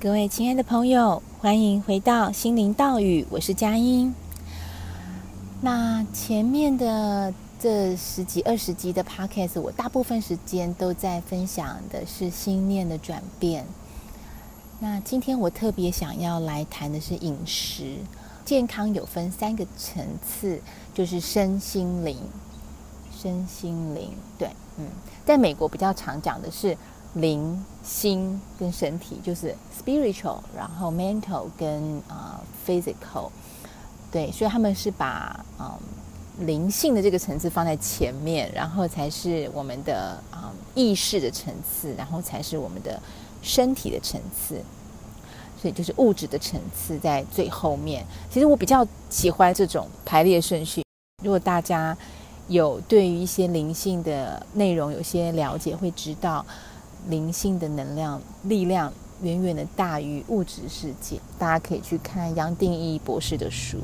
各位亲爱的朋友，欢迎回到心灵道语，我是佳音。那前面的这十几、二十集的 Podcast，我大部分时间都在分享的是心念的转变。那今天我特别想要来谈的是饮食健康，有分三个层次，就是身心灵。身心灵，对，嗯，在美国比较常讲的是。灵心跟身体就是 spiritual，然后 mental 跟啊、physical，对，所以他们是把嗯、灵性的这个层次放在前面，然后才是我们的啊、意识的层次，然后才是我们的身体的层次，所以就是物质的层次在最后面。其实我比较喜欢这种排列顺序。如果大家有对于一些灵性的内容有些了解，会知道。灵性的能量力量远远的大于物质世界。大家可以去看杨定一博士的书，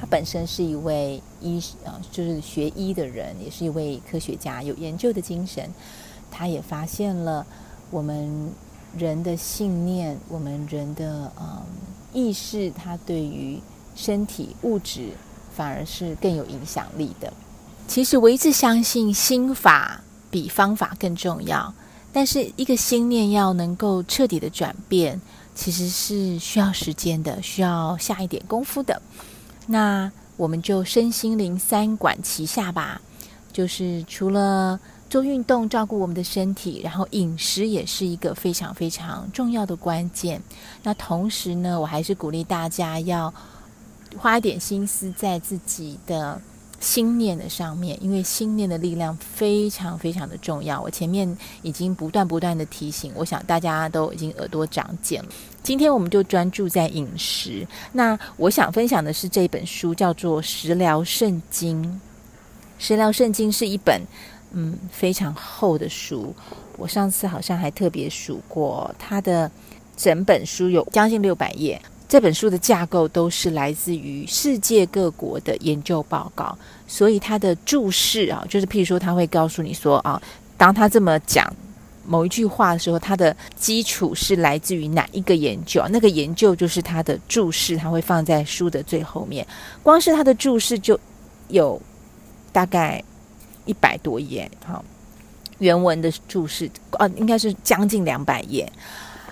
他本身是一位医啊，就是学医的人，也是一位科学家，有研究的精神。他也发现了我们人的信念，我们人的嗯意识，它对于身体物质反而是更有影响力的。其实我一直相信心法比方法更重要。但是一个心念要能够彻底的转变，其实是需要时间的，需要下一点功夫的。那我们就身心灵三管齐下吧，就是除了做运动照顾我们的身体，然后饮食也是一个非常非常重要的关键。那同时呢，我还是鼓励大家要花一点心思在自己的。心念的上面，因为心念的力量非常非常的重要。我前面已经不断不断的提醒，我想大家都已经耳朵长茧了。今天我们就专注在饮食。那我想分享的是这本书，叫做《食疗圣经》。《食疗圣经》是一本嗯非常厚的书，我上次好像还特别数过，它的整本书有将近六百页。这本书的架构都是来自于世界各国的研究报告，所以它的注释啊，就是譬如说，他会告诉你说啊，当他这么讲某一句话的时候，它的基础是来自于哪一个研究？那个研究就是它的注释，它会放在书的最后面。光是它的注释就有大概一百多页，好，原文的注释啊，应该是将近两百页。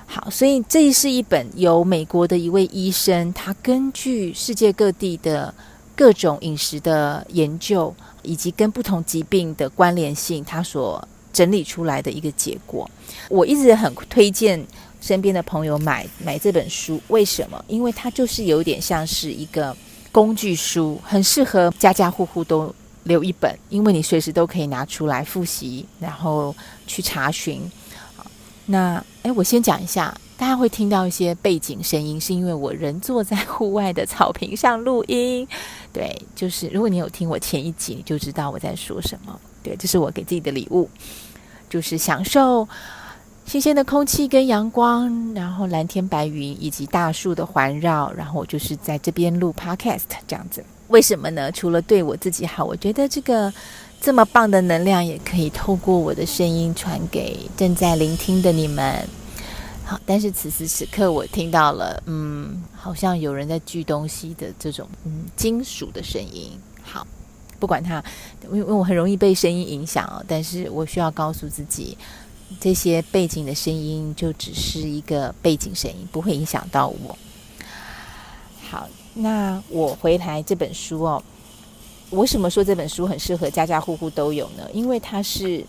好，所以这是一本由美国的一位医生，他根据世界各地的各种饮食的研究，以及跟不同疾病的关联性，他所整理出来的一个结果。我一直很推荐身边的朋友买买这本书，为什么？因为它就是有点像是一个工具书，很适合家家户户都留一本，因为你随时都可以拿出来复习，然后去查询。那哎，我先讲一下，大家会听到一些背景声音，是因为我人坐在户外的草坪上录音。对，就是如果你有听我前一集，你就知道我在说什么。对，这是我给自己的礼物，就是享受新鲜的空气跟阳光，然后蓝天白云以及大树的环绕，然后我就是在这边录 Podcast 这样子。为什么呢？除了对我自己好，我觉得这个。这么棒的能量也可以透过我的声音传给正在聆听的你们。好，但是此时此刻我听到了，嗯，好像有人在锯东西的这种嗯金属的声音。好，不管它，因为我很容易被声音影响哦，但是我需要告诉自己，这些背景的声音就只是一个背景声音，不会影响到我。好，那我回来这本书哦。为什么说这本书很适合家家户户都有呢？因为它是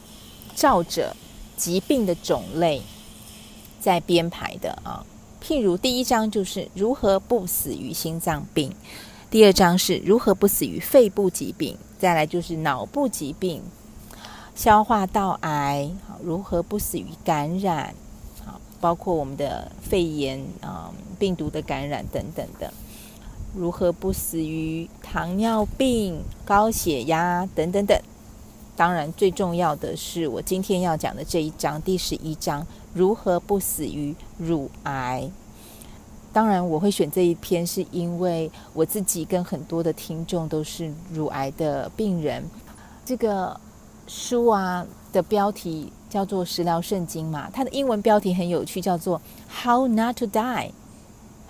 照着疾病的种类在编排的啊。譬如第一章就是如何不死于心脏病，第二章是如何不死于肺部疾病，再来就是脑部疾病、消化道癌，如何不死于感染，好，包括我们的肺炎啊、病毒的感染等等的。如何不死于糖尿病、高血压等等等？当然，最重要的是我今天要讲的这一章，第十一章：如何不死于乳癌。当然，我会选这一篇，是因为我自己跟很多的听众都是乳癌的病人。这个书啊，的标题叫做《食疗圣经》嘛，它的英文标题很有趣，叫做 “How Not to Die”。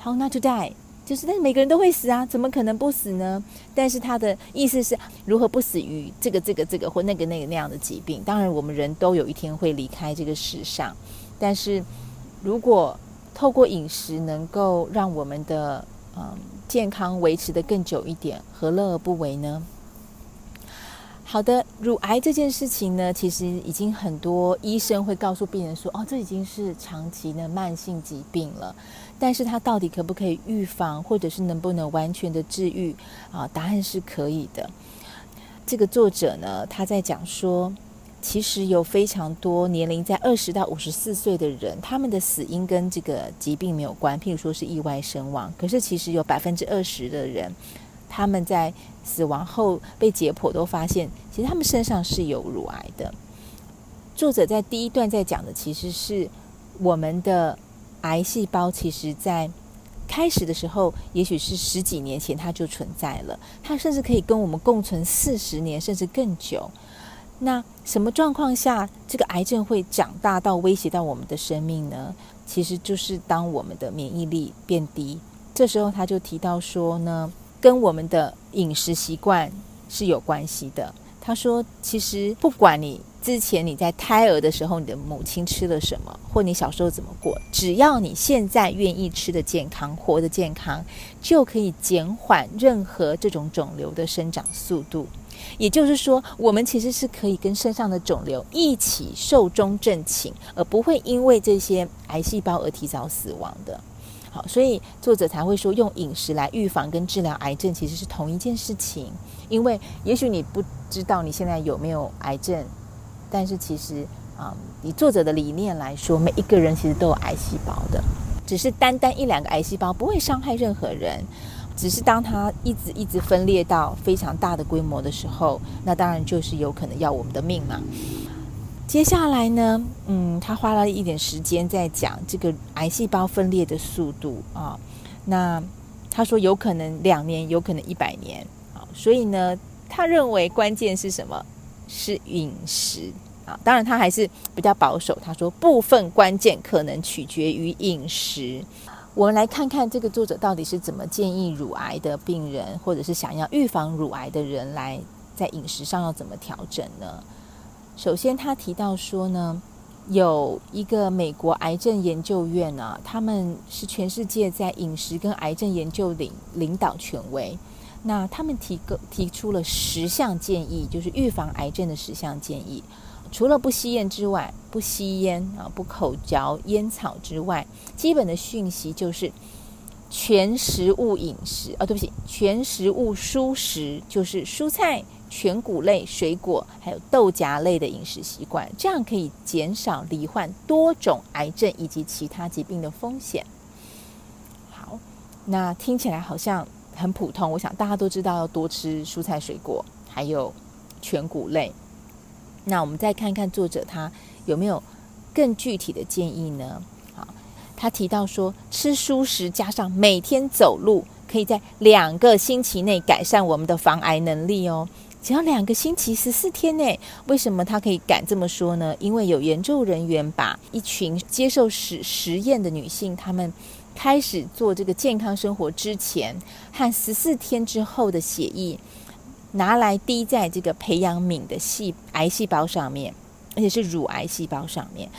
How Not to Die，就是但是每个人都会死啊，怎么可能不死呢？但是他的意思是如何不死于这个、这个、这个或那个、那个那样的疾病。当然，我们人都有一天会离开这个世上，但是如果透过饮食能够让我们的嗯健康维持的更久一点，何乐而不为呢？好的，乳癌这件事情呢，其实已经很多医生会告诉病人说，哦，这已经是长期的慢性疾病了。但是它到底可不可以预防，或者是能不能完全的治愈？啊，答案是可以的。这个作者呢，他在讲说，其实有非常多年龄在二十到五十四岁的人，他们的死因跟这个疾病没有关，譬如说是意外身亡。可是其实有百分之二十的人。他们在死亡后被解剖，都发现其实他们身上是有乳癌的。作者在第一段在讲的，其实是我们的癌细胞，其实在开始的时候，也许是十几年前它就存在了，它甚至可以跟我们共存四十年甚至更久。那什么状况下这个癌症会长大到威胁到我们的生命呢？其实就是当我们的免疫力变低，这时候他就提到说呢。跟我们的饮食习惯是有关系的。他说，其实不管你之前你在胎儿的时候，你的母亲吃了什么，或你小时候怎么过，只要你现在愿意吃得健康、活得健康，就可以减缓任何这种肿瘤的生长速度。也就是说，我们其实是可以跟身上的肿瘤一起寿终正寝，而不会因为这些癌细胞而提早死亡的。所以作者才会说，用饮食来预防跟治疗癌症其实是同一件事情。因为也许你不知道你现在有没有癌症，但是其实啊、嗯，以作者的理念来说，每一个人其实都有癌细胞的，只是单单一两个癌细胞不会伤害任何人，只是当它一直一直分裂到非常大的规模的时候，那当然就是有可能要我们的命嘛。接下来呢，嗯，他花了一点时间在讲这个癌细胞分裂的速度啊。那他说有可能两年，有可能一百年啊。所以呢，他认为关键是什么？是饮食啊。当然，他还是比较保守。他说部分关键可能取决于饮食。我们来看看这个作者到底是怎么建议乳癌的病人，或者是想要预防乳癌的人来在饮食上要怎么调整呢？首先，他提到说呢，有一个美国癌症研究院啊，他们是全世界在饮食跟癌症研究领领导权威。那他们提个提出了十项建议，就是预防癌症的十项建议。除了不吸烟之外，不吸烟啊，不口嚼烟草之外，基本的讯息就是全食物饮食啊，对不起，全食物蔬食，就是蔬菜。全谷类、水果，还有豆荚类的饮食习惯，这样可以减少罹患多种癌症以及其他疾病的风险。好，那听起来好像很普通。我想大家都知道要多吃蔬菜、水果，还有全谷类。那我们再看看作者他有没有更具体的建议呢？好，他提到说，吃蔬食加上每天走路，可以在两个星期内改善我们的防癌能力哦。只要两个星期十四天内，为什么他可以敢这么说呢？因为有研究人员把一群接受实实验的女性，她们开始做这个健康生活之前和十四天之后的血液，拿来滴在这个培养皿的细癌细胞上面，而且是乳癌细胞上面。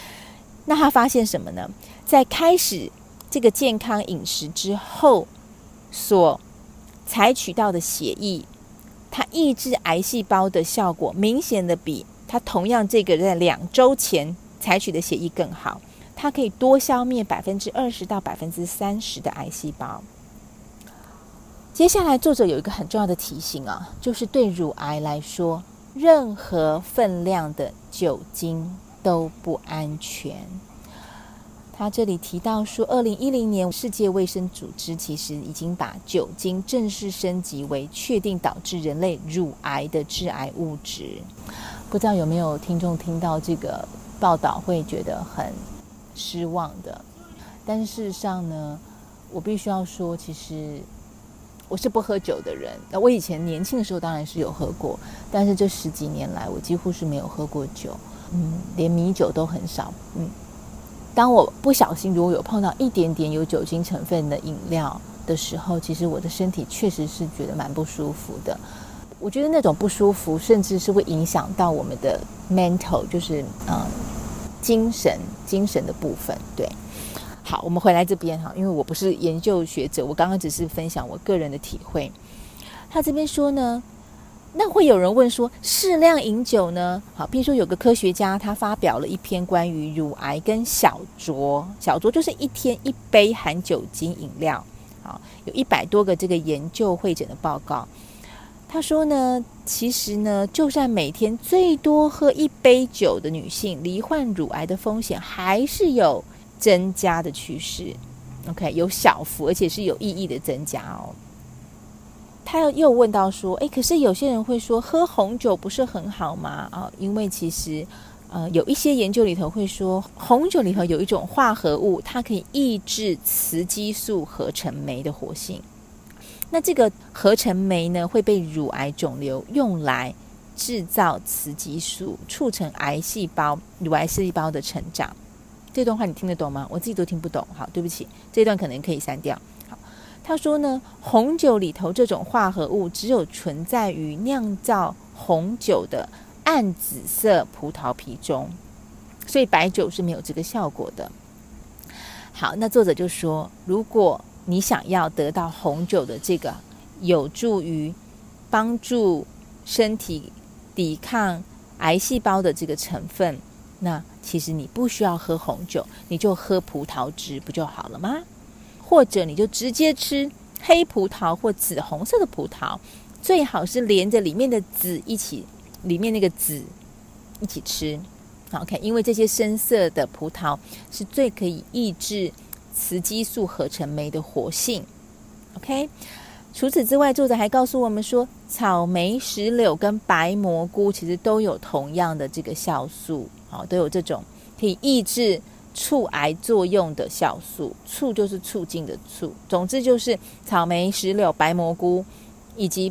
那他发现什么呢？在开始这个健康饮食之后，所采取到的血液。它抑制癌细胞的效果明显的比它同样这个在两周前采取的血液更好，它可以多消灭百分之二十到百分之三十的癌细胞。接下来，作者有一个很重要的提醒啊，就是对乳癌来说，任何分量的酒精都不安全。他这里提到说，二零一零年世界卫生组织其实已经把酒精正式升级为确定导致人类乳癌的致癌物质。不知道有没有听众听到这个报道会觉得很失望的？但是事实上呢，我必须要说，其实我是不喝酒的人。那我以前年轻的时候当然是有喝过，但是这十几年来我几乎是没有喝过酒。嗯，连米酒都很少。嗯，当我不小心如果有碰到一点点有酒精成分的饮料的时候，其实我的身体确实是觉得蛮不舒服的。我觉得那种不舒服，甚至是会影响到我们的 mental，就是嗯，精神精神的部分。对，好，我们回来这边哈，因为我不是研究学者，我刚刚只是分享我个人的体会。他这边说呢，那会有人问说，适量饮酒呢？好，比如说有个科学家，他发表了一篇关于乳癌跟小酌，小酌就是一天一杯含酒精饮料。好，有一百多个这个研究会诊的报告。他说呢，其实呢，就算每天最多喝一杯酒的女性，罹患乳癌的风险还是有增加的趋势。OK，有小幅，而且是有意义的增加哦。他又问到说，诶，可是有些人会说，喝红酒不是很好吗？啊，因为其实，呃，有一些研究里头会说，红酒里头有一种化合物，它可以抑制雌激素合成酶的活性。那这个合成酶呢，会被乳癌肿瘤用来制造雌激素，促成癌细胞、乳癌细胞的成长。这段话你听得懂吗？我自己都听不懂。好，对不起，这段可能可以删掉。他说呢，红酒里头这种化合物只有存在于酿造红酒的暗紫色葡萄皮中，所以白酒是没有这个效果的。好，那作者就说，如果你想要得到红酒的这个有助于帮助身体抵抗癌细胞的这个成分，那其实你不需要喝红酒，你就喝葡萄汁不就好了吗？或者你就直接吃黑葡萄或紫红色的葡萄，最好是连着里面的籽一起，里面那个籽一起吃。OK，因为这些深色的葡萄是最可以抑制。雌激素合成酶的活性，OK。除此之外，作者还告诉我们说，草莓、石榴跟白蘑菇其实都有同样的这个酵素，好，都有这种可以抑制促癌作用的酵素。促就是促进的促，总之就是草莓、石榴、白蘑菇以及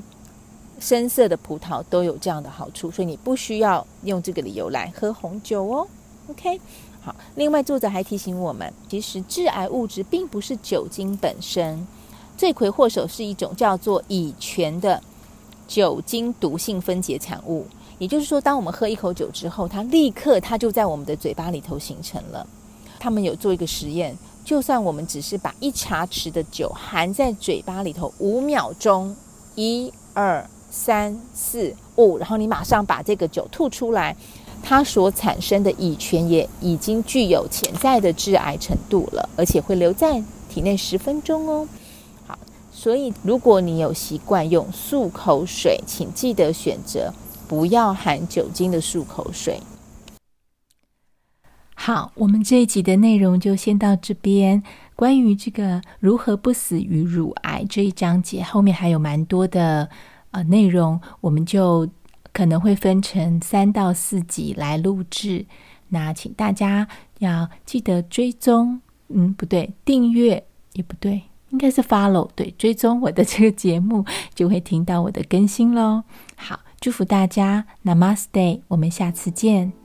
深色的葡萄都有这样的好处，所以你不需要用这个理由来喝红酒哦，OK。好，另外作者还提醒我们，其实致癌物质并不是酒精本身，罪魁祸首是一种叫做乙醛的酒精毒性分解产物。也就是说，当我们喝一口酒之后，它立刻它就在我们的嘴巴里头形成了。他们有做一个实验，就算我们只是把一茶匙的酒含在嘴巴里头五秒钟，一二三四五，然后你马上把这个酒吐出来。它所产生的乙醛也已经具有潜在的致癌程度了，而且会留在体内十分钟哦。好，所以如果你有习惯用漱口水，请记得选择不要含酒精的漱口水。好，我们这一集的内容就先到这边。关于这个如何不死于乳癌这一章节，后面还有蛮多的呃内容，我们就。可能会分成三到四集来录制，那请大家要记得追踪，嗯，不对，订阅也不对，应该是 follow，对，追踪我的这个节目，就会听到我的更新喽。好，祝福大家，Namaste，我们下次见。